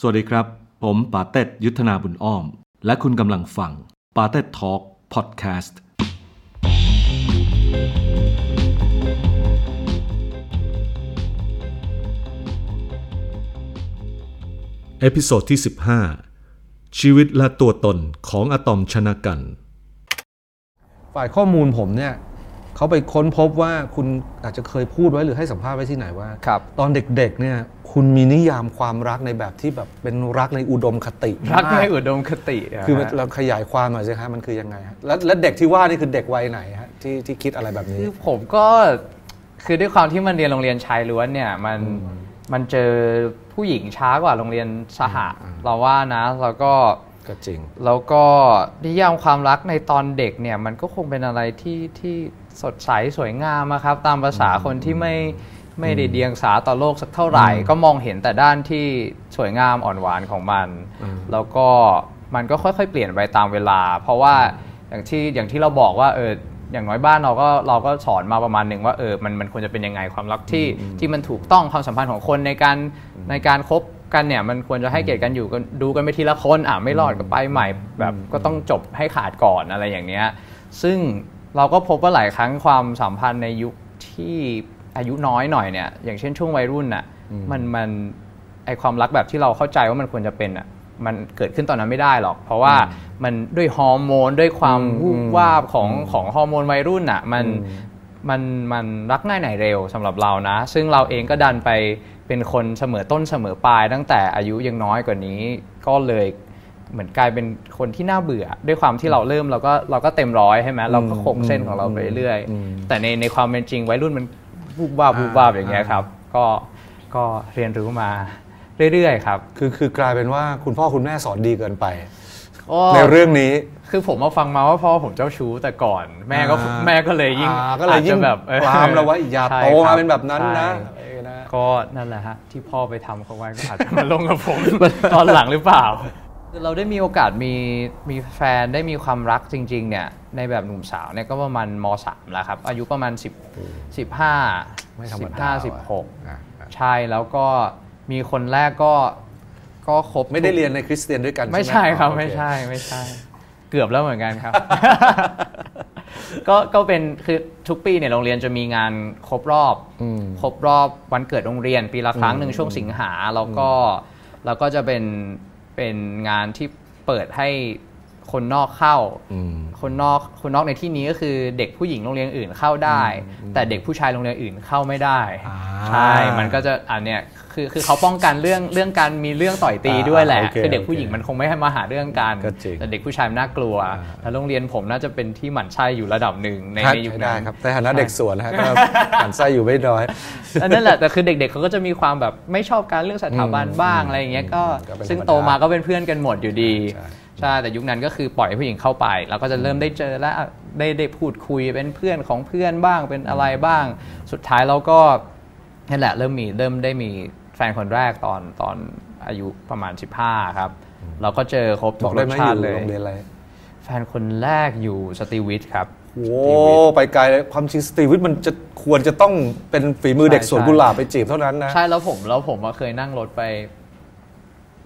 สวัสดีครับ ผมป๋าเต็ดยุทธนาบุญอ้อม และคุณกำลังฟังป๋าเต็ดทอล์กพอดแคสต์ episode ที่ 15 ชีวิตและตัวตนของอะตอมชนกันต์ ฝ่ายข้อมูลผมเนี่ย เขาไปค้นพบว่าคุณอาจจะเคยพูดไว้หรือให้สัมภาษณ์ไว้ที่ไหนว่าครับตอนเด็กๆเนี่ยคุณมีนิยามความรักในแบบที่แบบเป็นรักในอุดมคติ รักในมากอุดมคติะคือฮะเราขยายความหน่อยสิฮะมันคือยังไงฮะแล้วแล้วเด็กที่ว่านี่คือเด็กวัยไหนฮะที่ที่คิดอะไรแบบนี้คือผมก็คือด้วยความที่มันเรียนโรงเรียนชายล้วนเนี่ยมันมันเจอผู้หญิงช้ากว่าโรงเรียนสหะเราว่านะแล้วก็ ก็จริง แล้วก็นิยามความรักในตอนเด็กเนี่ยมันก็คงเป็นอะไรที่ที่สดใสสวยงามอะครับ ตามภาษาคนที่ไม่ไม่ได้เดียงสาต่อโลกสักเท่าไหร่ ก็มองเห็นแต่ด้านที่สวยงามอ่อนหวานของมันอืมแล้วก็มันก็ค่อยๆ เปลี่ยนไปตามเวลา เพราะว่าอย่างที่อย่างที่เราบอกว่าเอออย่างน้อยบ้านเราก็เราก็สอนมาประมาณหนึ่งว่าเออมันมันควรจะเป็นยังไงความรักที่ที่มันถูกต้องความสัมพันธ์ของคนในการในการคบ กันเนี่ยมันควรจะให้เกียรติกันอยู่กันดูกันไปทีละคนอะไม่รอดก็ไปใหม่แบบก็ต้องจบให้ขาดก่อนอะไรอย่างเนี้ยซึ่งเราก็พบว่าหลายครั้งความสัมพันธ์ในยุคที่อายุน้อยหน่อยเนี่ยอย่างเช่นช่วงวัยรุ่นน่ะมันมันไอความรักแบบที่เราเข้าใจว่ามันควรจะเป็นอะมันเกิดขึ้นตอนนั้นไม่ได้หรอก เพราะว่ามันด้วยฮอร์โมนด้วยความวูบวาบของของฮอร์โมนวัยรุ่นอะมันมันมันรักง่ายไหนเร็วสำหรับเรานะ ซึ่งเราเองก็ดันไป เป็นคนเสมอต้นเสมอปลาย ตั้งแต่อายุยังน้อยกว่านี้ ก็เลยเหมือนกลายเป็นคนที่น่าเบื่อ ด้วยความที่เราเริ่มเราก็เราก็เต็มร้อยใช่ไหมเราก็คงเส้นของเราไปเรื่อยอืมแต่ในในความเป็นจริงวัยรุ่นมันบูบวาบบูบวาบอย่างเงี้ยครับ ก็ก็เรียนรู้มาเรื่อยๆครับ คือคือกลายเป็นว่าคุณพ่อคุณแม่สอนดีเกินไปก็ในเรื่องนี้คือผมมาฟังมาว่าพ่อผมเจ้าชู้แต่ก่อน แม่ก็อ่าแม่ก็เลยยิ่งอ่าก็เลยยิ่งอาจจะแบบเออปรามเราไว้อย่าใช่โตคมารับเป็นแบบนั้นนะใช่เออนะ ก็นั่นแหละฮะที่พ่อไปทำเขาไว้ก็อาจจะมาลงกับผม ตอนหลังหรือเปล่าคือเราได้มีโอกาสมีมีแฟนได้มีความรักจริง ๆ เนี่ย ในแบบหนุ่มสาวเนี่ยก็ประมาณมสามแล้วครับ อายุประมาณ10 15 ไม่ธรรมดา15ว่ะ16 อะอะใช่แล้วก็มีคนแรกก็ก็คบไม่ได้เรียนในคริสเตียนด้วยกันไม่ใช่ใช่ไหมครับอ๋อโอเไม่ใช่ไม่ใช่ เกือบแล้วเหมือนกันครับ ก็ก็เป็นคือทุกปีเนี่ยโรงเรียนจะมีงานครบรอบอืมครบรอบวันเกิดโรงเรียน ปีละครั้งหนึ่งช่วงสิงหาแล้วก็แล้วก็จะเป็นเป็นงานที่เปิดให้ คนนอกเข้าอืมคนนอกคนนอกในที่นี้ก็คือเด็กผู้หญิงโรงเรียนอื่นเข้าได้ แต่เด็กผู้ชายโรงเรียนอื่นเข้าไม่ได้อ่าใช่มันก็จะอันเนี้ยคือคือเขาป้องกันเรื่องเรื่องการมีเรื่องต่อยตีด้วยแหละอ่าโอเคคือเด็กผู้หญิงโอเคมันคงไม่ให้มาหาเรื่องกันก็จริงแต่เด็กผู้ชายมันน่ากลัวอ่าแล้วโรงเรียนผมน่าจะเป็นที่หมั่นไส้อยู่ระดับหนึ่งในใช่ในยุคได้นั้นครับแต่ฐานะเด็กสวนนะฮะก็หันไส้อยู่ไม่น้อยอันนั่นแหละแต่คือเด็กๆเขาก็จะมีความแบบไม่ชอบการเรื่องสถาบันบ้างอะไรอย่างเงี้ยก็ก็เป็นซึ่งธรรมดาโตมาก็เป็นเพื่อนกันหมดอยู่ดี ใช่ใช่แต่ยุคนั้นก็คือปล่อยให้ผู้หญิงเข้าไปแล้วก็จะเริ่มได้เจอและได้ได้พูดคุยเป็นเพื่อนของเพื่อนบ้างเป็นอะไรบ้าง สุดท้ายเราก็นั่นแหละเริ่มมีเริ่มได้มีแฟนคนแรกตอนตอนอายุประมาณ 15 ครับ เราก็เจอครบบทุอกกรได้สไหมอชาติยู่เลยโรงเรียนอะไรแฟนคนแรกอยู่สตรีวิทย์ครับโอ้ไปไกลเลยความจริงสตรีวิทย์มันจะควรจะต้องเป็นฝีมือเด็กใช่สวนใช่กุหลาบไปจีบเท่านั้นนะ ใช่แล้วผมแล้วผมอะเคยนั่งรถไป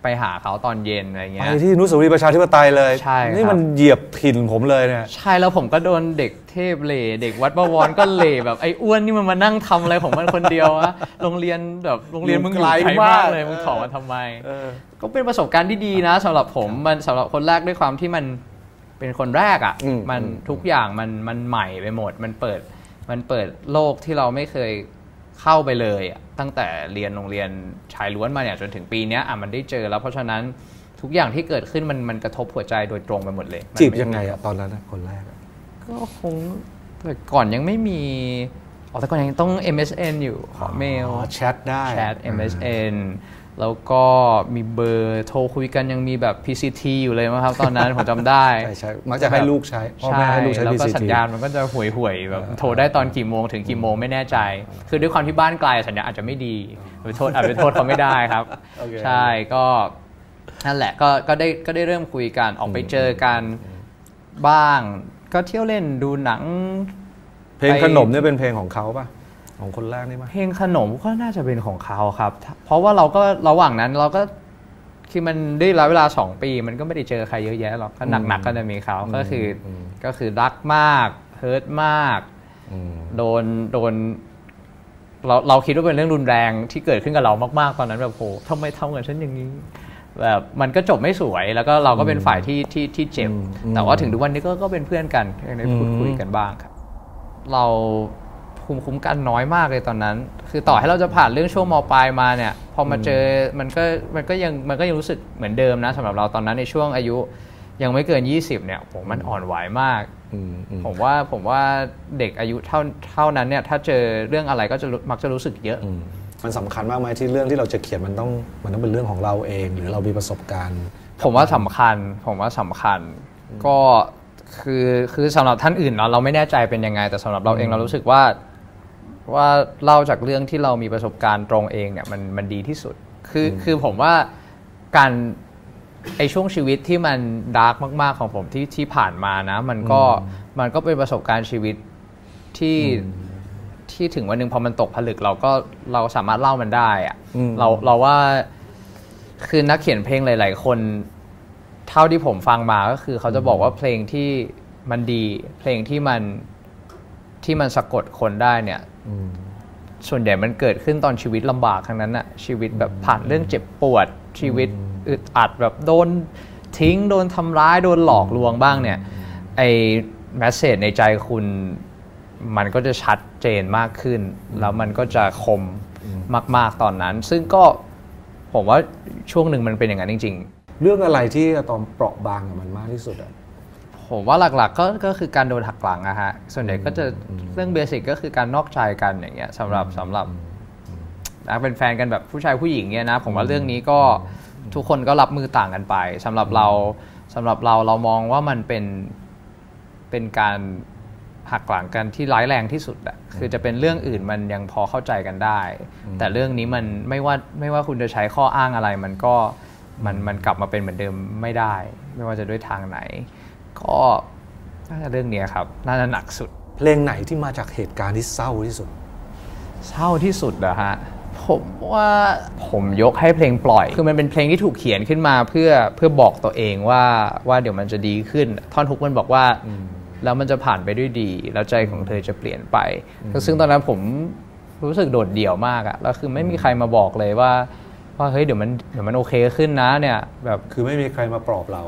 ไปหาเขาตอนเย็นอะไรเงี้ไปยที่อนุสาวรีย์ประชาธิปไตยเลยใช่ครับนี่มันเหยียบถิ่นผมเลยเนี่ยใช่แล้วผมก็โดนเด็กเทพเหลเด็กวัดประวรก็เหลแบบไอ้อ้วนนี่มันมานั่งทำอะไรของมันคนเดียวอะโรงเรียนแบบโรงเรียนมึงอยู่ไกลมากเลยมึงขอมาทำไมก็เป็นประสบการณ์ที่ดีนะสำหรับผมมันสำหรับคนแรกด้วยความที่มันเป็นคนแรกอะ่ะอืมมันอืมทุกอย่างมันมันใหม่ไปหมด มันเปิดมันเปิดโลกที่เราไม่เคยเข้าไปเลยอะ ตั้งแต่เรียนโรงเรียนชายล้วนมาเนี่ยจนถึงปีเนี้ยอะมันได้เจอแล้วเพราะฉะนั้นทุกอย่างที่เกิดขึ้นมันมันกระทบหัวใจโดยตรงไปหมดเลยมันจีบม่ยังไงอะตอนนั้นอะคนแรกอะก็คงแต่ก่อนยังไม่มีอ๋อแต่ก่อนยังต้อง MSN อยู่ขอเมลอ๋อแชทได้แชท MSN แล้วก็มีเบอร์โทรคุยกันยังมีแบบ PCT อยู่เลยมั้งครับ ตอนนั้นผมจำได้ ใช่ใช่มักจะให้ลูกใช้พ่อใช่แม่ให้ลูกใช้แล้วก็ PCT สัญญาณมันก็จะห่วยห่วยๆแบบโทรได้ตอนกี่โมงถึงกี่โมงไม่แน่ใจ คือด้วยความที่บ้านไกลสัญญาณอาจจะไม่ดีไปโทษอาจไปโทษเขาไม่ได้ครับโอเคใช่ก็นั่นแหละก็ก็ได้ก็ได้เริ่มคุยกันออกไปเจอกันบ้าง ก็เที่ยวเล่นดูหนัง เพลงขนมเนี่ยเป็นเพลงของเขาป่ะ ของคนแรกนี่ป่ะเพลงขนมก็น่าจะเป็นของเขาครับ เพราะว่าเราก็ระหว่างนั้นเราก็คือมันด้วยระยะเวลาสองปี มันก็ไม่ได้เจอใครเยอะแยะหรอกถ้าหนักๆก็จะมีเขาก็คืออก็คือรักมากเฮิร์ตมากอืมโดนโดนเราเราคิดว่าเป็นเรื่องรุนแรงที่เกิดขึ้นกับเรามากๆตอนนั้นแบบโหทำไมทำกับฉันอย่างนี้แบบมันก็จบไม่สวยแล้วก็เราก็เป็นฝ่ายที่ที่ที่เจ็บแต่ว่าถึงทุกวันนี้ก็ก็เป็นเพื่อนกันยังได้พูดคุยกันบ้างครับ เรา ภูมิคุ้มกันน้อยมากเลยตอนนั้น คือต่อให้เราจะผ่านเรื่องช่วงมปลายมาเนี่ย พอมาเจอมันก็มันก็ยังมันก็ยังรู้สึกเหมือนเดิมนะสำหรับเราตอนนั้นในช่วงอายุ ยังไม่เกิน 20 เนี่ยผมมันอ่อนไหวมากอืมอืมผมว่าผมว่าเด็กอายุเท่าเท่านั้นเนี่ยถ้าเจอเรื่องอะไรก็จะรู้มักจะรู้สึกเยอะมันสำคัญมากไหมที่เรื่องที่เราจะเขียนมันต้องมันต้องเป็นเรื่องของเราเอง หรือเรามีประสบการณ์ ผมว่าสำคัญ ผมว่าสำคัญก็คือคือสำหรับท่านอื่นเราเราไม่แน่ใจเป็นยังไง แต่สำหรับเราเองเรารู้สึกว่า ว่าเล่าจากเรื่องที่เรามีประสบการณ์ตรงเองเนี่ยมันมันดีที่สุด คือคือผมว่าการไอช่วงชีวิตที่มันดาร์กมาก ๆ ของผมที่ที่ผ่านมานะ มันก็มันก็เป็นประสบการณ์ชีวิตที่ที่ถึงวันหนึ่งพอมันตกผลึกเราก็เราสามารถเล่ามันได้อะอืมเราเราว่าคือนักเขียนเพลงหลาย ๆ คน เท่าที่ผมฟังมาก็คือ เขาจะบอกว่าเพลงที่มันดี เพลงที่มันที่มันสะกดคนได้เนี่ยอืม ส่วนใหญ่มันเกิดขึ้นตอนชีวิตลำบากทั้งนั้นอะชีวิตแบบผ่านเรื่องเจ็บปวด ชีวิตอึดอัดแบบโดนทิ้งโดนทำร้ายโดนหลอกลวงบ้างเนี่ยไอ้แมสเซจในใจคุณมันก็จะชัดเจนมากขึ้น แล้วมันก็จะคมมาก ๆตอนนั้น ซึ่งก็ผมว่าช่วงหนึ่งมันเป็นอย่างนั้นจริง ๆ เรื่องอะไรที่อะตอมเปราะบางกับมันมากที่สุดอะ ผมว่าหลักๆก็ก็คือการโดนหักหลังอะฮะ ส่วนใหญ่ก็จะเรื่องเบสิกก็คือการนอกใจกันอย่างเงี้ยสำหรับสำหรับนะเป็นแฟนกันแบบผู้ชายผู้หญิงเนี่ยนะ ผมว่าเรื่องนี้ก็ทุกคนก็รับมือต่างกันไปสำหรับเราสำหรับเราเรามองว่ามันเป็นเป็นการหักหลังกันที่ร้ายแรงที่สุดอะคือจะเป็นเรื่องอื่นมันยังพอเข้าใจกันได้ แต่เรื่องนี้มันไม่ว่าไม่ว่าคุณจะใช้ข้ออ้างอะไร มันก็มันมันกลับมาเป็นเหมือนเดิมไม่ได้ ไม่ว่าจะด้วยทางไหน ก็น่าจะเรื่องเนี้ยครับ น่าจะหนักสุด เพลงไหนที่มาจากเหตุการณ์ที่เศร้าที่สุด เศร้าที่สุดเหรอฮะผมว่าผมยกให้เพลงปล่อย คือมันเป็นเพลงที่ถูกเขียนขึ้นมาเพื่อเพื่อบอกตัวเองว่าว่าเดี๋ยวมันจะดีขึ้น ท่อนฮุกมันบอกว่าแล้วมันจะผ่านไปด้วยดี แล้วใจของเธอจะเปลี่ยนไป ซึ่งตอนนั้นผมรู้สึกโดดเดี่ยวมากอะแล้วคือไม่มีใครมาบอกเลยว่าว่าเฮ้ยเดี๋ยวมันเดี๋ยวมันโอเคขึ้นนะเนี่ยแบบคือไม่มีใครมาปลอบเรา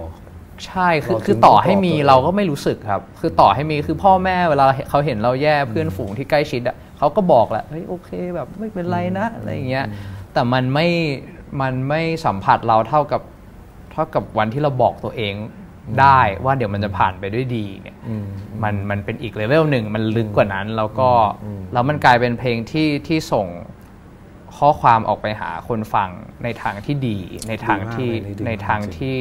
ใช่คือเราถึงคือต่อให้มีต้องปลอบตัวเองเราก็ไม่รู้สึกครับ คือต่อให้มีคือพ่อแม่เวลาเขาเห็นเราแย่เพื่อนฝูงที่ใกล้ชิดอะเขาก็บอกแหละเฮ้ยโอเคแบบไม่เป็นไรนะอะไรอย่างเงี้ยแต่มันไม่มันไม่สัมผัสเราเท่ากับเท่ากับวันที่เราบอกตัวเองได้ว่าเดี๋ยวมันจะผ่านไปด้วยดีเนี่ยมันมันเป็นอีกเลเวลหนึ่งมันลึกกว่านั้น แล้วก็แล้วมันกลายเป็นเพลงที่ที่ส่งข้อความออกไปหาคนฟังในทางที่ดี ในทางที่ดีมากเลยนี่ดีในมากทางจริงที่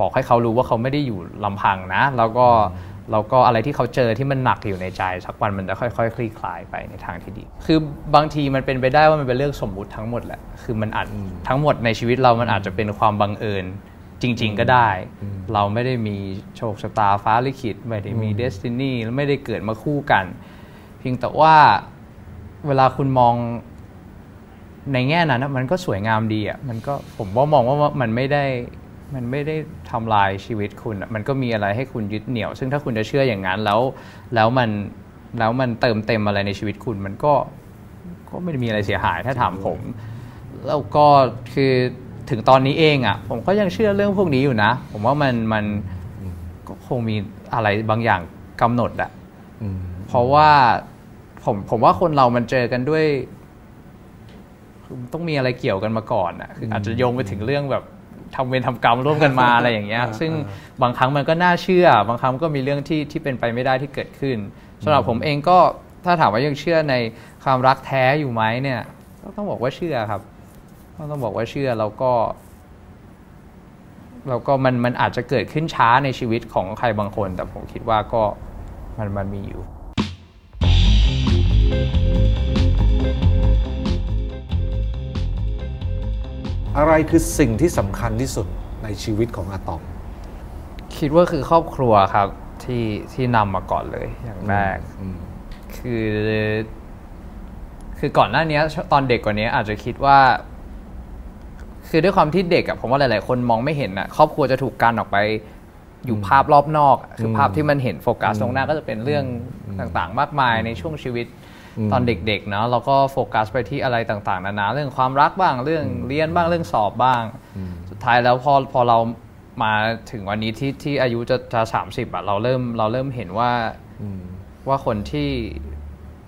บอกให้เขารู้ว่าเขาไม่ได้อยู่ลำพังนะ แล้วก็แล้วก็อะไรที่เขาเจอที่มันหนักอยู่ในใจ สักวันมันจะค่อยๆคลี่คลายไปในทางที่ดี คือบางทีมันเป็นไปได้ว่ามันเป็นเรื่องสมมุติทั้งหมดแหละ คือมันอาจทั้งหมดในชีวิตเรามันอาจจะเป็นความบังเอิญจริง ๆ ก็ได้ เราไม่ได้มีโชคชะตาฟ้าลิขิต ไม่ได้มีเดสตินีและไม่ได้เกิดมาคู่กัน เพียงแต่ว่าเวลาคุณมองในแง่นั้นนะมันก็สวยงามดีอะ มันก็ผมว่ามองว่ามันไม่ได้ มันไม่ได้ทำลายชีวิตคุณอะมันก็มีอะไรให้คุณยึดเหนี่ยว ซึ่งถ้าคุณจะเชื่ออย่างนั้นแล้ว แล้วมันแล้วมันเติมเต็มอะไรในชีวิตคุณมันก็ก็ไม่ได้มีอะไรเสียหายถ้าถามผม แล้วก็คือถึงตอนนี้เองอะ ผมก็ยังเชื่อเรื่องพวกนี้อยู่นะ ผมว่ามันมันก็คงมีอะไรบางอย่างกำหนดอะเพราะว่าผมผมว่าคนเรามันเจอกันด้วยต้องมีอะไรเกี่ยวกันมาก่อนอะคืออาจจะโยงไปถึงเรื่องแบบ ทำเวรทำกรรมร่วมกันมาอะไรอย่างเงี้ยอ่าซึ่งอ่าบางครั้งมันก็น่าเชื่อ บางครั้งก็มีเรื่องที่ที่เป็นไปไม่ได้ที่เกิดขึ้นสำหรับผมเองก็ถ้าถามว่ายังเชื่อในความรักแท้อยู่ไหมเนี่ยก็ต้องบอกว่าเชื่อครับก็ต้องบอกว่าเชื่อแล้วก็แล้วก็มันมันอาจจะเกิดขึ้นช้าในชีวิตของใครบางคน แต่ผมคิดว่าก็มันมันมีอยู่ อะไรคือสิ่งที่สำคัญที่สุดในชีวิตของอะตอม คิดว่าคือครอบครัวครับที่ที่นำมาก่อนเลยอย่างแรกอืมคือ คือก่อนหน้านี้ตอนเด็กกว่านี้อาจจะคิดว่า คือด้วยความที่เด็กอะผมว่าหลาย ๆ คนมองไม่เห็นอะครอบครัวจะถูกกันออกไปอยู่ภาพรอบนอกอะคือภาพที่มันเห็นโฟกัสตรงหน้าก็จะเป็นเรื่องต่าง ๆ มากมายในช่วงชีวิต ตอนเด็กๆเนาะเราก็โฟกัสไปที่อะไรต่างๆนานาเรื่องความรักบ้างเรื่องเรียนบ้างเรื่องสอบบ้าง สุดท้ายแล้วพอพอเรามาถึงวันนี้ที่ที่อายุจะจะสามสิบอะเราเริ่มเราเริ่มเห็นว่าว่าคนที่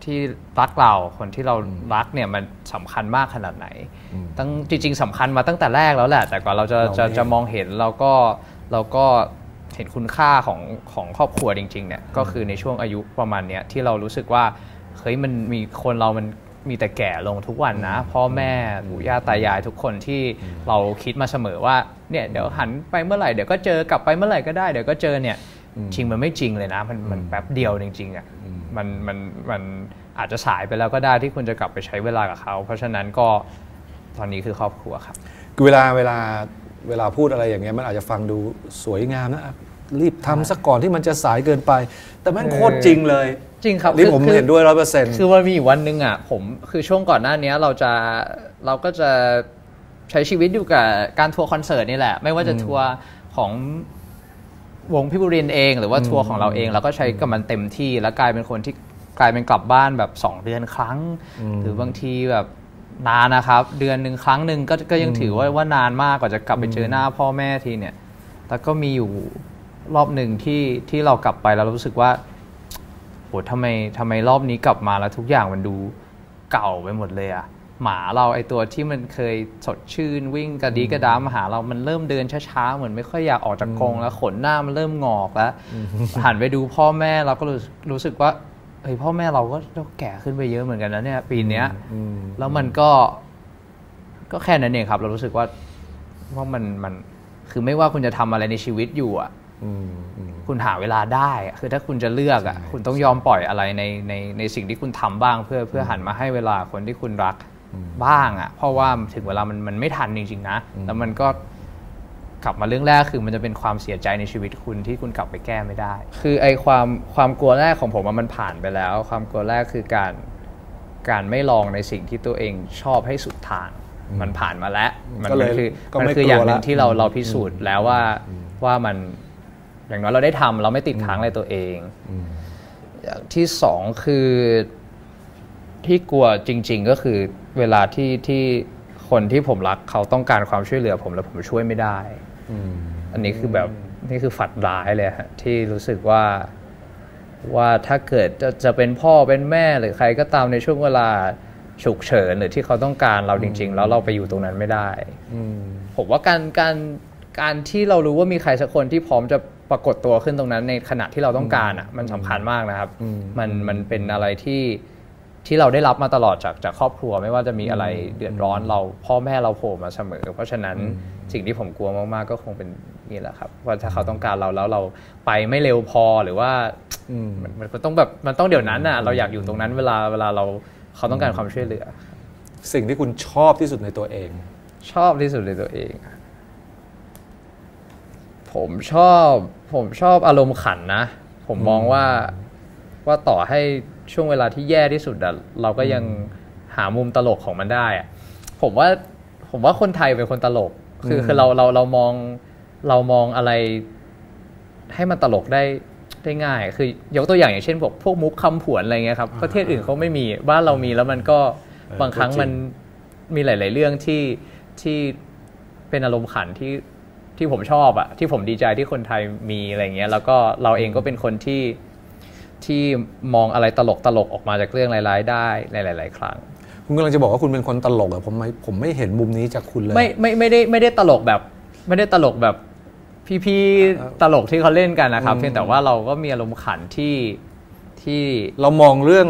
ที่รักเราคนที่เรารักเนี่ยมันสำคัญมากขนาดไหน ตั้งจริง ๆสำคัญมาตั้งแต่แรกแล้วแหละ แต่กว่าเราจะเราไม่จะเห็นจะมองเห็นเราก็เราก็เห็นคุณค่าของของครอบครัวจริงๆเนี่ยก็คือในช่วงอายุประมาณเนี้ยที่เรารู้สึกว่า เฮ้ยมันมีคนเรามันมีแต่แก่ลงทุกวันนะ พ่อแม่ปู่ย่าตายายทุกคนที่เราคิดมาเสมอว่าเนี่ยเดี๋ยวหันไปเมื่อไหร่เดี๋ยวก็เจอกลับไปเมื่อไหร่ก็ได้เดี๋ยวก็เจอเนี่ยจริงมันไม่จริงเลยนะ มันมันแป๊บเดียวจริงๆอะมันมันมันอาจจะสายไปแล้วก็ได้ที่คุณจะกลับไปใช้เวลากับเขา เพราะฉะนั้นก็ตอนนี้คือครอบครัวครับคือเวลาเวลาเวลาพูดอะไรอย่างเงี้ยมันอาจจะฟังดูสวยงามนะอะ รีบทำซะก่อนที่มันจะสายเกินไป แต่แม่งโคตรจริงเลยจริงครับนี่คือผมคือเห็นด้วยร้อยเปอร์เซ็นต์คือมันมีอยู่วันหนึ่งอะผมคือช่วงก่อนหน้านี้เราจะเราก็จะใช้ชีวิตอยู่กับการทัวร์คอนเสิร์ตนี่แหละ ไม่ว่าจะทัวร์ของวงพิบูรินทร์เอง หรือว่าทัวร์ของเราเองเราก็ใช้กับมันเต็มที่ แล้วกลายเป็นคนที่กลายเป็นกลับบ้านแบบ 2 เดือนครั้ง หรือบางทีแบบนานนะครับ เดือนหนึ่งครั้งหนึ่งก็ก็ยังถือว่าว่านานมากกว่าจะกลับไปเจอหน้าพ่อแม่ทีเนี่ย แล้วก็มีอยู่ รอบหนึ่งที่ที่เรากลับไปแล้วเรารู้สึกว่าโหทำไมทำไมรอบนี้กลับมาแล้วทุกอย่างมันดูเก่าไปหมดเลยอะหมาเราไอตัวที่มันเคยสดชื่นวิ่งกระดีกระดามาหาเรามันเริ่มเดินช้าๆเหมือนไม่ค่อยอยากออกจากกรงแล้วขนหน้ามันเริ่มงอกแล้วหันไปดูพ่อแม่เราก็รู้รู้สึกว่าเฮ้ยพ่อแม่เราก็ก็แก่ขึ้นไปเยอะเหมือนกันนะเนี่ย ปีเนี้ยแล้วมันก็ ก็แค่นั้นเองครับ เรารู้สึกว่าว่ามันมันคือไม่ว่าคุณจะทำอะไรในชีวิตอยู่อะ คุณหาเวลาได้อะคือถ้าคุณจะเลือกอะคุณต้องยอมปล่อยอะไรในในในสิ่งที่คุณทำบ้าง เพื่อเพื่อหันมาให้เวลาคนที่คุณรักบ้างอะเพราะว่าถึงเวลามันมันไม่ทันจริงๆนะแล้วมันก็กลับมาเรื่องแรกคือมันจะเป็นความเสียใจในชีวิตคุณที่คุณกลับไปแก้ไม่ได้ คือไอความความกลัวแรกของผมอะมันผ่านไปแล้ว ความกลัวแรกคือการการไม่ลองในสิ่งที่ตัวเองชอบให้สุดทางมันผ่านมาแล้ว มันก็เลยมันคือก็มันไม่คืออย่างหนึ่กลัวงละที่เราเราพิสูจน์แล้วว่าว่ามัน อย่างน้อยเราได้ทำเราไม่ติดค้างในตัวเองอย่างที่สองคือที่กลัวจริง ๆ ก็คือเวลาที่ที่คนที่ผมรักเขาต้องการความช่วยเหลือผมแล้วผมช่วยไม่ได้อันนี้คือแบบนี่คือฝัดร้ายเลยฮะที่รู้สึกว่าว่าถ้าเกิดจะจะเป็นพ่อเป็นแม่หรือใครก็ตามในช่วงเวลาฉุกเฉินหรือที่เขาต้องการเราจริง ๆ แล้วเราไปอยู่ตรงนั้นไม่ได้ผมว่าการการการที่เรารู้ว่ามีใครสักคนที่พร้อมจะ ปรากฏตัวขึ้นตรงนั้นในขณะที่เราต้องการอะมันสำคัญมากนะครับ มันมันเป็นอะไรที่ที่เราได้รับมาตลอดจากจากครอบครัวไม่ว่าจะมีอะไรเดือดร้อนเราพ่อแม่เราโผล่มาเสมอ เพราะฉะนั้นสิ่งที่ผมกลัวมากๆก็คงเป็นนี่แหละครับว่าถ้าเขาต้องการเราแล้วเราไปไม่เร็วพอหรือว่ามันมันมันต้องแบบมันต้องเดี๋ยวนั้นอะเราอยากอยู่ตรงนั้นเวลาเวลาเราเขาต้องการความช่วยเหลือ สิ่งที่คุณชอบที่สุดในตัวเอง ชอบที่สุดในตัวเอง ผมชอบ ผมชอบอารมณ์ขันนะ ผมมองว่าว่าต่อให้ช่วงเวลาที่แย่ที่สุดอะเราก็ยังหามุมตลกของมันได้อะผมว่าผมว่าคนไทยเป็นคนตลก คือคือเราเราเรามองเรามองอะไร ให้มันตลกได้ได้ง่าย คือยกตัวอย่างอย่างเช่นพวกพวกมุกคำผวนอะไรเงี้ยครับประเทศอื่นเขาไม่มีบ้านเรามีแล้วมันก็เออบางครั้งก็จริงมันมีหลาย ๆ เรื่องที่ที่เป็นอารมณ์ขันที่ ที่ผมชอบอะที่ผมดีใจที่คนไทยมีอะไรเงี้ยแล้วก็เราเองก็เป็นคนที่ที่มองอะไรตลกตลกๆออกมาจากเรื่องร้ายๆได้ในหลาย ๆ ครั้ง คุณกำลังจะบอกว่าคุณเป็นคนตลกอะผมไม่ผมไม่เห็นมุมนี้จากคุณเลยไม่ไม่ไม่ได้ไม่ได้ตลกแบบ ไม่ได้ตลกแบบพี่ๆตลกที่เขาเล่นกันนะครับอืมเพียงแต่ว่าเราก็มีอารมณ์ขันที่ที่เรามองเรื่อง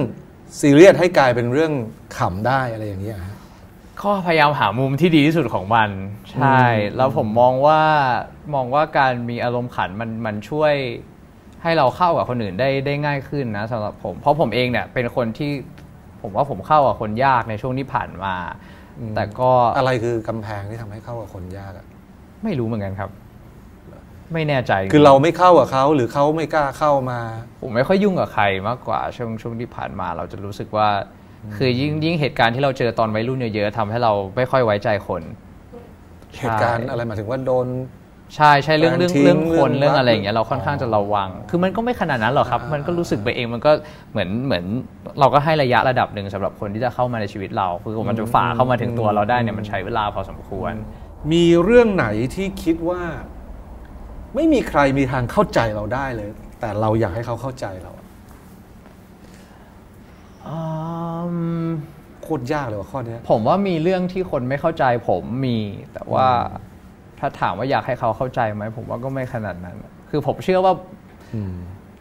ซีเรียสให้กลายเป็นเรื่องขำได้อะไรอย่างเงี้ยฮะ ก็พยายามหามุมที่ดีที่สุดของมัน ใช่ แล้วผมมองว่ามองว่าการมีอารมณ์ขันมันมันช่วยให้เราเข้ากับคนอื่นได้ได้ง่ายขึ้นนะสำหรับผม เพราะผมเองเนี่ยเป็นคนที่ผมว่าผมเข้ากับคนยากในช่วงที่ผ่านมา แต่ก็อะไรคือกำแพงที่ทำให้เข้ากับคนยากอะไม่รู้เหมือนกันครับ ไม่แน่ใจ คือเราไม่เข้ากับเขาหรือเขาไม่กล้าเข้ามา ผมไม่ค่อยยุ่งกับใครมากกว่าช่วงช่วงที่ผ่านมา เราจะรู้สึกว่า คือยิ่งยิ่งเหตุการณ์ที่เราเจอตอนวัยรุ่นเยอะๆทำให้เราไม่ค่อยไว้ใจคน เหตุการณ์อะไรหมายถึงว่าโดนใช่ใช่เรื่องเรื่องการทิ้งเรื่องคนเรื่องเรื่องอะไรรักอย่างเงี้ยเราค่อนข้างจะระวัง คือมันก็ไม่ขนาดนั้นหรอกครับ มันก็รู้สึกไปเองมันก็เหมือนเหมือน เราก็ให้ระยะระดับหนึ่งสำหรับคนที่จะเข้ามาในชีวิตเราคือมันจะฝ่าเข้ามาถึงตัวเราได้เนี่ยมันใช้เวลาพอสมควร มีเรื่องไหนที่คิดว่า ไม่มีใครมีทางเข้าใจเราได้เลย แต่เราอยากให้เขาเข้าใจเราอะ โคตรยากเลยว่ะข้อเนี้ยผมว่ามีเรื่องที่คนไม่เข้าใจผมมี แต่ว่าถ้าถามว่าอยากให้เขาเข้าใจไหมผมว่าก็ไม่ขนาดนั้น คือผมเชื่อว่า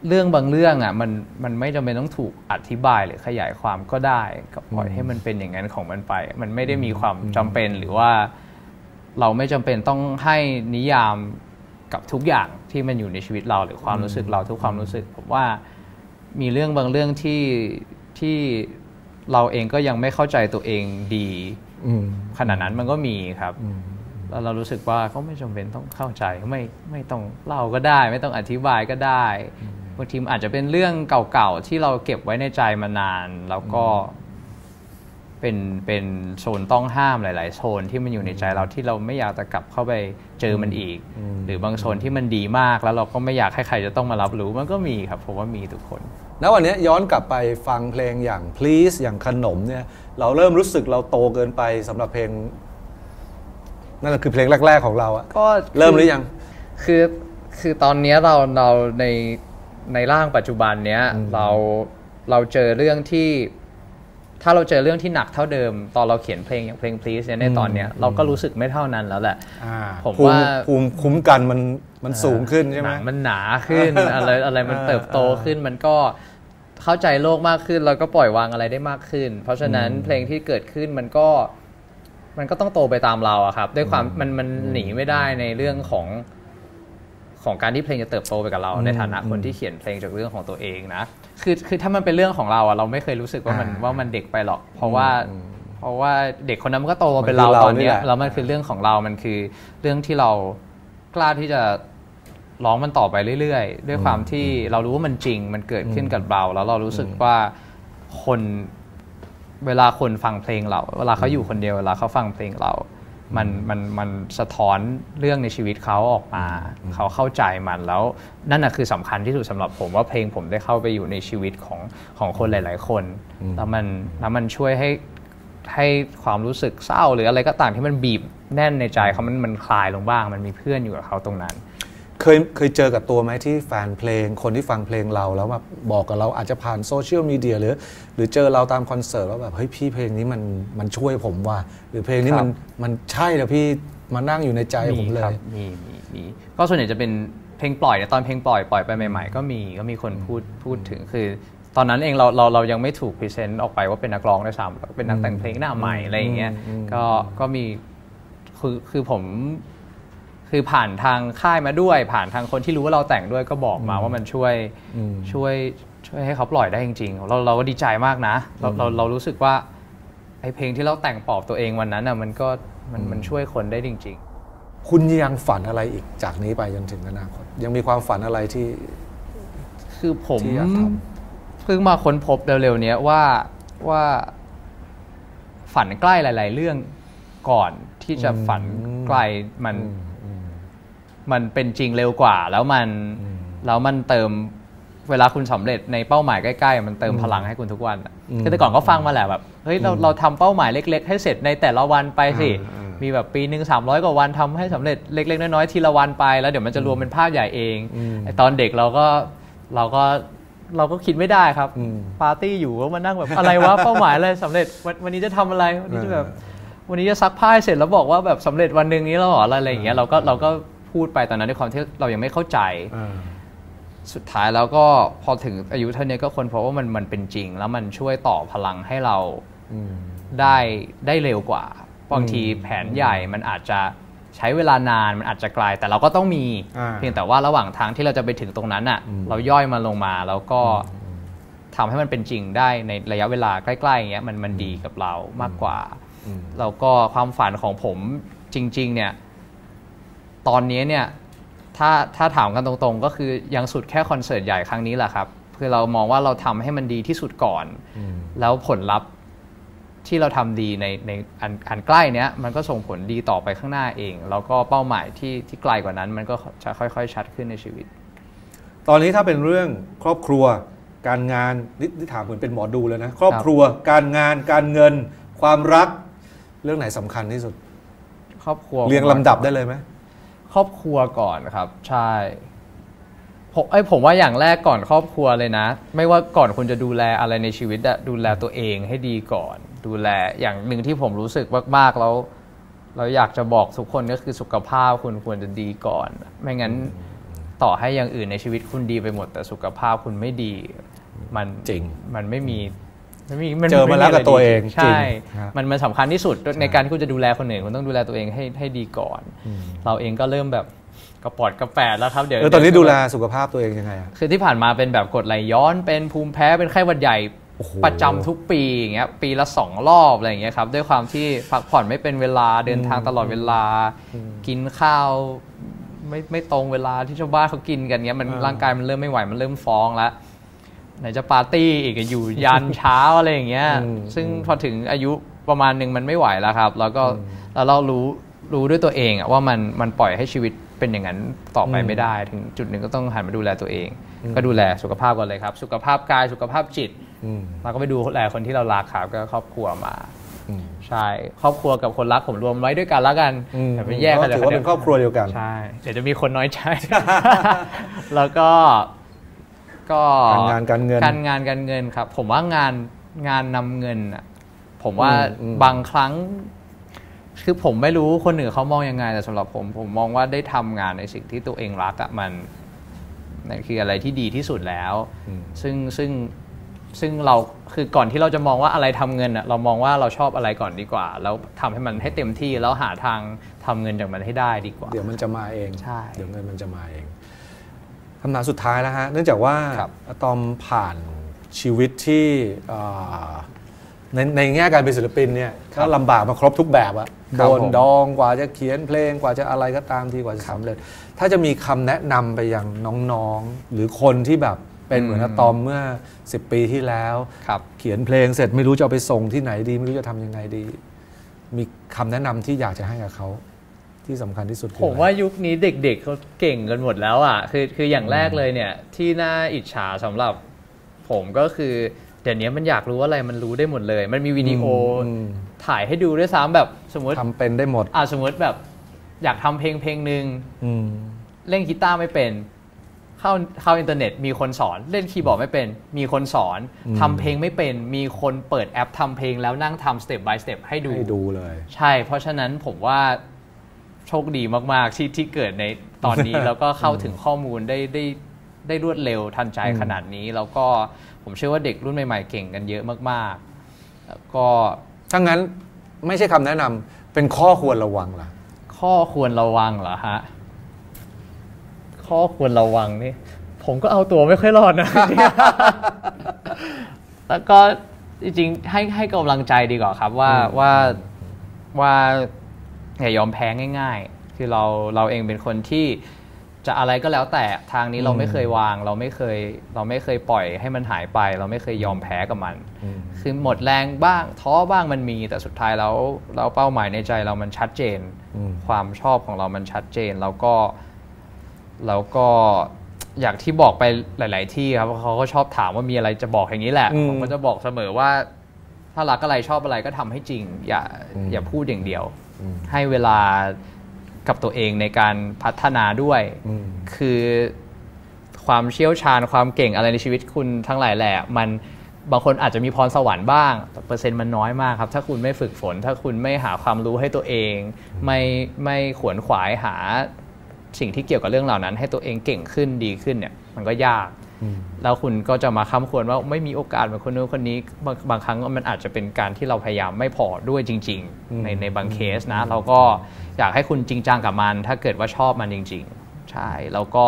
เรื่องบางเรื่องอะมันมันไม่จำเป็นต้องถูกอธิบายหรือขยายความก็ได้ก็ปล่อยให้มันเป็นอย่างนั้นของมันไป มันไม่ได้มีความจำเป็นหรือว่า เราไม่จำเป็นต้องให้นิยามกับทุกอย่างที่มันอยู่ในชีวิตเราหรือความรู้สึกเราทุกความรู้สึกผมว่ามีเรื่องบางเรื่องที่ ที่เราเองก็ยังไม่เข้าใจตัวเองดีอืมขนาดนั้นมันก็มีครับแล้วเรารู้สึกว่าเขาไม่จำเป็นต้องเข้าใจไม่ไม่ต้องเล่าก็ได้ ไม่ต้องอธิบายก็ได้บางทีมันอาจจะเป็นเรื่องเก่าๆที่เราเก็บไว้ในใจมานาน แล้วก็เป็นเป็นโซนต้องห้ามหลาย ๆ โซนที่มันอยู่ในใจเราที่เราไม่อยากจะกลับเข้าไปเจอมันอีก หรือบางโซนที่มันดีมากแล้วเราก็ไม่อยากให้ใครจะต้องมารับรู้มันก็มีครับผมว่ามีทุกคน ณวันเนี้ยย้อนกลับไปฟังเพลงอย่าง please อย่างขนมเนี่ยเราเริ่มรู้สึกเราโตเกินไปสำหรับเพลง นั่นก็คือเพลงแรก ๆของเราอะก็เริ่มหรือยัง คือคือตอนเนี้ยเราเราในในร่างปัจจุบันเนี้ยเราเราเจอเรื่องที่ ถ้าเราเจอเรื่องที่หนักเท่าเดิม ตอนเราเขียนเพลงอย่างเพลง please เนี่ยในตอนเนี้ยเราก็รู้สึกไม่เท่านั้นแล้วแหละผมภูว่า ภูมิคุ้มกันมันมันสูงขึ้นใช่ไหมนังมันหนาขึ้น อะไรอะไรมันเติบโตขึ้นมันก็ เข้าใจโลกมากขึ้น แล้วก็ปล่อยวางอะไรได้มากขึ้น เพราะฉะนั้นเพลงที่เกิดขึ้นมันก็มันก็ต้องโตไปตามเราอะครับ ด้วยความมันมันหนีไม่ได้ในเรื่องของของการที่เพลงจะเติบโตไปกับเรา ในฐานะคนที่เขียนเพลงจากเรื่องของตัวเองนะคือคือถ้ามันเป็นเรื่องของเราอะเราไม่เคยรู้สึกว่ามันอ่าว่ามันเด็กไปหรอก เพราะว่าเพราะว่าเด็กคนนั้นมันก็โตมาเป็นมันคือเราเราตอนเนี้นี่ยแหละแล้วมันคือเรื่องของเรา มันคือเรื่องที่เรากล้าที่จะ ร้องมันต่อไปเรื่อยๆ ด้วยความที่เรารู้ว่ามันจริงมันเกิดขึ้นกับเรา แล้วเรารู้สึกว่าคนเวลาคนฟังเพลงเรา เวลาเขาอยู่คนเดียวเวลาเขาฟังเพลงเรา มันมันมันสะท้อนเรื่องในชีวิตเขาออกมา เขาเข้าใจมันแล้วนั่นน่ะคือสำคัญที่สุดสำหรับผมว่าเพลงผมได้เข้าไปอยู่ในชีวิตของของคนหลาย ๆ คนแล้วมันแล้วมันช่วยให้ให้ความรู้สึกเศร้าหรืออะไรก็ตามที่มันบีบแน่นในใจเขามันมันคลายลงบ้าง มันมีเพื่อนอยู่กับเขาตรงนั้น เคยเคยเจอกับตัวไหมที่แฟนเพลง คนที่ฟังเพลงเราแล้วแบบบอกกับเราอาจจะผ่านโซเชียลมีเดียหรือ หรือเจอเราตามคอนเสิร์ตแล้วแบบเฮ้ยพี่เพลงนี้มันมันช่วยผมว่ะหรือเพลงนี้มันมันใช่แล้วพี่มานั่งอยู่ในใจผมเลครัยบมีมีมีก็ส่วนใหญ่จะเป็นเพลงปล่อยเนี่ยตอนเพลงปล่อยปล่อยไปใหม่ ๆ ก็มีก็มีคนพูดพูดถึงคือ ตอนนั้นเองเราเราเรายังไม่ถูกพรีเซนต์ออกไปว่าเป็นนักร้องด้วยซ้ำเราเป็นนักแต่งเพลงหน้าใหม่อะไรอย่างเงี้ยก็ก็มีคือคือผม คือผ่านทางค่ายมาด้วย ผ่านทางคนที่รู้ว่าเราแต่งด้วยก็บอกมาว่ามันช่วยช่วยช่วยให้เขาปล่อยได้จริงๆ เราเราก็ดีใจมากนะ เราเราเรารู้สึกว่าไอเพลงที่เราแต่งปลอบตัวเองวันนั้นอะมันก็มันมันช่วยคนได้จริง ๆ คุณยังฝันอะไรอีกจากนี้ไปจนถึงอนาคต ยังมีความฝันอะไรที่ คือผมที่อยากทเพิ่งมาค้นพบเร็วๆเนี้ยว่าว่าฝันใกล้หลาย ๆ เรื่องก่อนที่จะฝันไกลมัน มันเป็นจริงเร็วกว่า แล้วมันแล้วมันเติมเวลาคุณสำเร็จในเป้าหมายใกล้ๆ มันเติมพลังให้คุณทุกวันอะคือแต่ก่อนก็ฟังมาแหละแบบเฮ้ยเราเราทำเป้าหมายเล็ก ๆ ให้เสร็จในแต่ละวันไปสิอ่ามีแบบปีหนึ่งสามร้อยกว่าวันทำให้สำเร็จเล็ก ๆ น้อยๆทีละวันไป แล้วเดี๋ยวมันจะรวมเป็นภาพใหญ่เองไอตอนเด็กเราก็เราก็เราก็คิดไม่ได้ครับอืมปาร์ตี้อยู่ก็มานั่งแบบอะไรวะเป้าหมายอะไรสำเร็จวันวันนี้จะทำอะไรวันนี้จะแบบวันนี้จะซักผ้าให้เสร็จแล้วบอกว่าแบบสำเร็จวันหนึ่งนี้แล้วเหรออะไรอย่างเงี้ยเราก็เราก็ พูดไปตอนนั้นด้วยความที่เรายังไม่เข้าใจ สุดท้ายแล้วก็พอถึงอายุเท่านี้ก็คนพบว่ามันมันเป็นจริง แล้วมันช่วยต่อพลังให้เราได้ได้เร็วกว่าบางทีแผนใหญ่มันอาจจะใช้เวลานานมันอาจจะไกลแต่เราก็ต้องมีอ่าเพียงแต่ว่าระหว่างทางที่เราจะไปถึงตรงนั้นอะ เราย่อยมาลงมาแล้วก็ทำให้มันเป็นจริงได้ในระยะเวลาใกล้ๆอย่างเงี้ยมันมันดีกับเรามากกว่า แล้วก็ความฝันของผมจริง ๆ เนี่ย ตอนนี้เนี่ยถ้าถ้าถามกันตรงๆ ก็คือยังสุดแค่คอนเสิร์ตใหญ่ครั้งนี้แหละครับคือเรามองว่าเราทำให้มันดีที่สุดก่อน แล้วผลลัพธ์ที่เราทำดีในในอันอันใกล้เนี้ยมันก็ส่งผลดีต่อไปข้างหน้าเอง แล้วก็เป้าหมายที่ที่ไกลกว่านั้นมันก็จะค่อยๆ ชัดขึ้นในชีวิต ตอนนี้ถ้าเป็นเรื่องครอบครัว การงานนี่นี่ถามเหมือนเป็นหมอดูเลยนะ ครอบครัว การงาน การเงิน ความรัก เรื่องไหนสำคัญที่สุด ครอบครัวเรียงลำดับได้เลยไหม ครอบครัวก่อนครับ ใช่ผมไอ้ยผมว่าอย่างแรกก่อนครอบครัวเลยนะ ไม่ว่าก่อนคุณจะดูแลอะไรในชีวิตอะดูแลตัวเองให้ดีก่อน ดูแลอย่างหนึ่งที่ผมรู้สึกมากๆแล้วเราอยากจะบอกทุกคนก็คือสุขภาพคุณควรจะดีก่อน ไม่งั้นต่อให้อย่างอื่นในชีวิตคุณดีไปหมด แต่สุขภาพคุณไม่ดี มันจริงมันไม่มีไม่มี เจอมาแล้วกับตัวเองใช่จริงฮะมันมันสำคัญที่สุดในการที่คุณจะดูแลคนอื่นคุณต้องดูแลตัวเองให้ให้ดีก่อน เราเองก็เริ่มแบบกระปอดกระแปดแล้วครับเดี๋ยวเออตอนนี้ดูแลสุขภาพตัวเองยังไงอะคือที่ผ่านมาเป็นแบบกรดไหลย้อนเป็นภูมิแพ้เป็นไข้หวัดใหญ่โอ้โหประจำทุกปีอย่างเงี้ยปีละสองรอบอะไรอย่างเงี้ยครับด้วยความที่พักผ่อนไม่เป็นเวลาเดินทางตลอดเวลา กินข้าวไม่ไม่ตรงเวลาที่ชาวบ้านเขากินกันเงี้ยมันร่างกายมันเริ่มไม่ไหวมันเริ่มฟ้องแล้ว ไหนจะปาร์ตี้อีกอะอยู่ยันเช้าอะไรอย่างเงี้ยอืมซึ่งพอถึงอายุประมาณหนึ่งมันไม่ไหวแล้วครับ แล้วก็แล้วเรารู้รู้ด้วยตัวเองอะว่ามันมันปล่อยให้ชีวิตเป็นอย่างนั้นต่อไปไม่ได้ ถึงจุดหนึ่งก็ต้องหันมาดูแลตัวเอง ก็ดูแลสุขภาพก่อนเลยครับ สุขภาพกายสุขภาพจิตอืมเราก็ไปดูแลคนที่เรารักครับก็ครอบครัวมาอืมใช่ครอบครัวกับคนรักผมรวมไว้ด้วยกันแล้วกันอืมแต่ไม่แยกกันถือว่าเป็นครอบครัวเดียวกันใช่เดี๋ยวจะมีคนน้อยใจแล้วก็ ก็การงานการเงินการงานการเงินครับ ผมว่างานงานนำเงินอะผมว่าอืมอืมบางครั้ง คือผมไม่รู้คนอื่นเขามองยังไงแต่สำหรับผมผมมองว่าได้ทำงานในสิ่งที่ตัวเองรักอะมันนั่นคืออะไรที่ดีที่สุดแล้วอืมซึ่งซึ่งซึ่งเราคือก่อนที่เราจะมองว่าอะไรทำเงินอะเรามองว่าเราชอบอะไรก่อนดีกว่า แล้วทำให้มันให้เต็มที่แล้วหาทางทำเงินจากมันให้ได้ดีกว่า เดี๋ยวมันจะมาเองใช่เดี๋ยวเงินมันจะมาเอง คำถามสุดท้ายแล้วฮะเนื่องจากว่าครับอะตอมผ่านชีวิตที่เอ่อในในแง่การเป็นศิลปินเนี่ยก็ลำบากมาครบทุกแบบอะครัโดบนผมดองกว่าจะเขียนเพลงกว่าจะอะไรก็ตามทีกว่าจะสำเร็จ ถ้าจะมีคำแนะนำไปยังน้องๆ หรือคนที่แบบเป็นเหมือนอะตอมเมื่อ 10 ปีที่แล้วครับเขียนเพลงเสร็จไม่รู้จะเอาไปส่งที่ไหนดี ไม่รู้จะทำยังไงดี มีคำแนะนำที่อยากจะให้กับเขา ที่สำคัญที่สุดคือผมอะไรว่ายุคนี้เด็กๆเขาเก่งกันหมดแล้วอะคือคืออย่างแรกเลยเนี่ย ที่น่าอิจฉาสำหรับผมก็คือเดี๋ยวนี้มันอยากรู้อะไรมันรู้ได้หมดเลย มันมีวิดีโออมถ่ายให้ดูด้วยซ้ำแบบสมมติทำเป็นได้หมดอ่าสมมติแบบ อยากทำเพลงเพลงหนึ่งอืมเล่นกีตาร์ไม่เป็นเข้าเข้าอินเทอร์เน็ตมีคนสอนเล่นคีย์บอร์ดไม่เป็น มีคนสอนอืมทำเพลงไม่เป็น มีคนเปิดแอปทำเพลงแล้วนั่งทำสเต็ป by สเต็ปให้ดูให้ดูเลย ใช่ เพราะฉะนั้นผมว่า โชคดีมาก ๆ ที่ที่เกิดในตอนนี้ แล้วก็เข้าถึงข้อมูลได้ได้ได้รวดเร็วทันใจอืมขนาดนี้ แล้วก็ผมเชื่อว่าเด็กรุ่นใหม่ ๆ เก่งกันเยอะมากๆแล้วก็ถ้างั้นไม่ใช่คำแนะนำเป็นข้อควรระวังล่ะ ข้อควรระวังเหรอฮะข้อควรระวังนี่ผมก็เอาตัวไม่ค่อยรอดนะ แล้วก็จริงๆให้ให้กำลังใจดีกว่าครับว่าอืมว่าว่า อย่ายอมแพ้ง่าย ๆ คือเราเราเองเป็นคนที่จะอะไรก็แล้วแต่ทางนี้เราไม่เคยวาง เราไม่เคยเราไม่เคยปล่อยให้มันหายไป เราไม่เคยยอมแพ้กับมันอืมคือหมดแรงบ้างท้อบ้างมันมี แต่สุดท้ายแล้วเราเป้าหมายในใจเรามันชัดเจนอืมความชอบของเรามันชัดเจนแล้วก็แล้วก็อย่างที่บอกไปหลาย ๆ ที่ครับเขาก็ชอบถามว่ามีอะไรจะบอกอย่างนี้แหละอืมผมก็จะบอกเสมอว่า ถ้ารักอะไรชอบอะไรก็ทำให้จริง อย่าอืมอย่าพูดอย่างเดียวอืม ให้เวลากับตัวเองในการพัฒนาด้วยอืมคือความเชี่ยวชาญความเก่งอะไรในชีวิตคุณทั้งหลายแหละ มันบางคนอาจจะมีพรสวรรค์บ้าง แต่เปอร์เซ็นต์มันน้อยมากครับ ถ้าคุณไม่ฝึกฝน ถ้าคุณไม่หาความรู้ให้ตัวเอง ไม่ไม่ขวนขวายหาสิ่งที่เกี่ยวกับเรื่องเหล่านั้น ให้ตัวเองเก่งขึ้นดีขึ้นเนี่ย มันก็ยากอืม แล้วคุณก็จะมาค้ำควรว่าไม่มีโอกาสเหมือนคนนู้นคนนี้บางบางครั้งมันอาจจะเป็นการที่เราพยายามไม่พอด้วยจริงอืมๆในในบางเคสนะ เราก็อยากให้คุณจริงจังกับมัน ถ้าเกิดว่าชอบมันจริง ๆ ใช่แล้วก็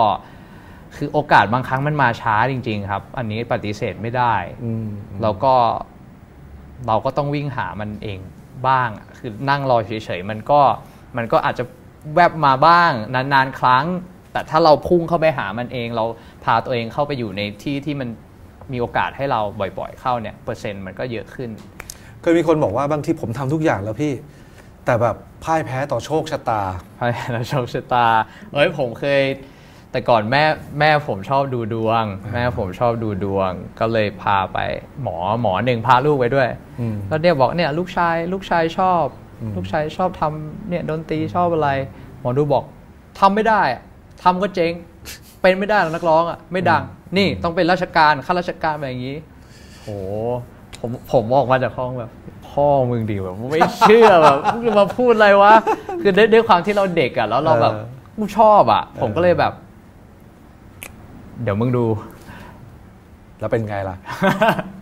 คือโอกาสบางครั้งมันมาช้าจริง ๆ ครับ อันนี้ปฏิเสธไม่ได้อืมแล้วก็เราก็ต้องวิ่งหามันเองบ้าง คือนั่งรอเฉยๆมันก็มันก็อาจจะแวบมาบ้างนานๆครั้ง แต่ถ้าเราพุ่งเข้าไปหามันเอง เราพาตัวเองเข้าไปอยู่ในที่ที่มันมีโอกาสให้เราบ่อยๆ เข้าเนี่ยเปอร์เซ็นต์มันก็เยอะขึ้น เคยมีคนบอกว่าบางทีผมทำทุกอย่างแล้วพี่ แต่แบบพ่ายแพ้ต่อโชคชะตาพายแล้วโชคชะตา เอ้ยผมเคย แต่ก่อนแม่แม่ผมชอบดูดวง แม่ผมชอบดูดวง ก็เลยพาไปหมอหมอหนึ่งพาลูกไปด้วยอืมแล้วเนี่ยบอกเนี่ยลูกชายลูกชายชอบ ลูกชายชอบทำเนี่ยดนตรีชอบอะไร หมอดูบอกทำไม่ได้อะ ทำก็เจ๊งเป็นไม่ได้หรอกนักร้องอะไม่ดัง นี่ต้องเป็นราชการข้าราชการแบบอย่างนี้โหผมผมออกมาจากห้องแบบ พ่อมึงดีแบบไม่เชื่อแบบมึงจะมาพูดอะไรวะคือด้วยด้วยความที่เราเด็กอะแล้วเราแบบเออกูชอบอะผมก็เลยแบบ เดี๋ยวมึงดู แล้วเป็นไงล่ะ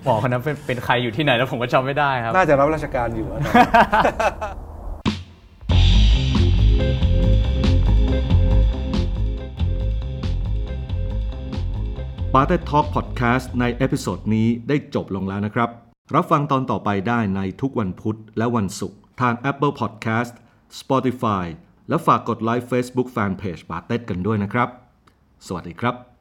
หมอคนนั้นเป็นเป็นใครอยู่ที่ไหนแล้วผมก็จำไม่ได้ครับ น่าจะรับราชการอยู่อะ ตอนนั้นปาเต็ดทอล์กพอดแคสต์ใน episode นี้ได้จบลงแล้วนะครับ รับฟังตอนต่อไปได้ในทุกวันพุธและวันศุกร์ทาง Apple Podcast Spotify และฝากกด like Facebook Fanpage ป๋าเต็ดกันด้วยนะครับ สวัสดีครับ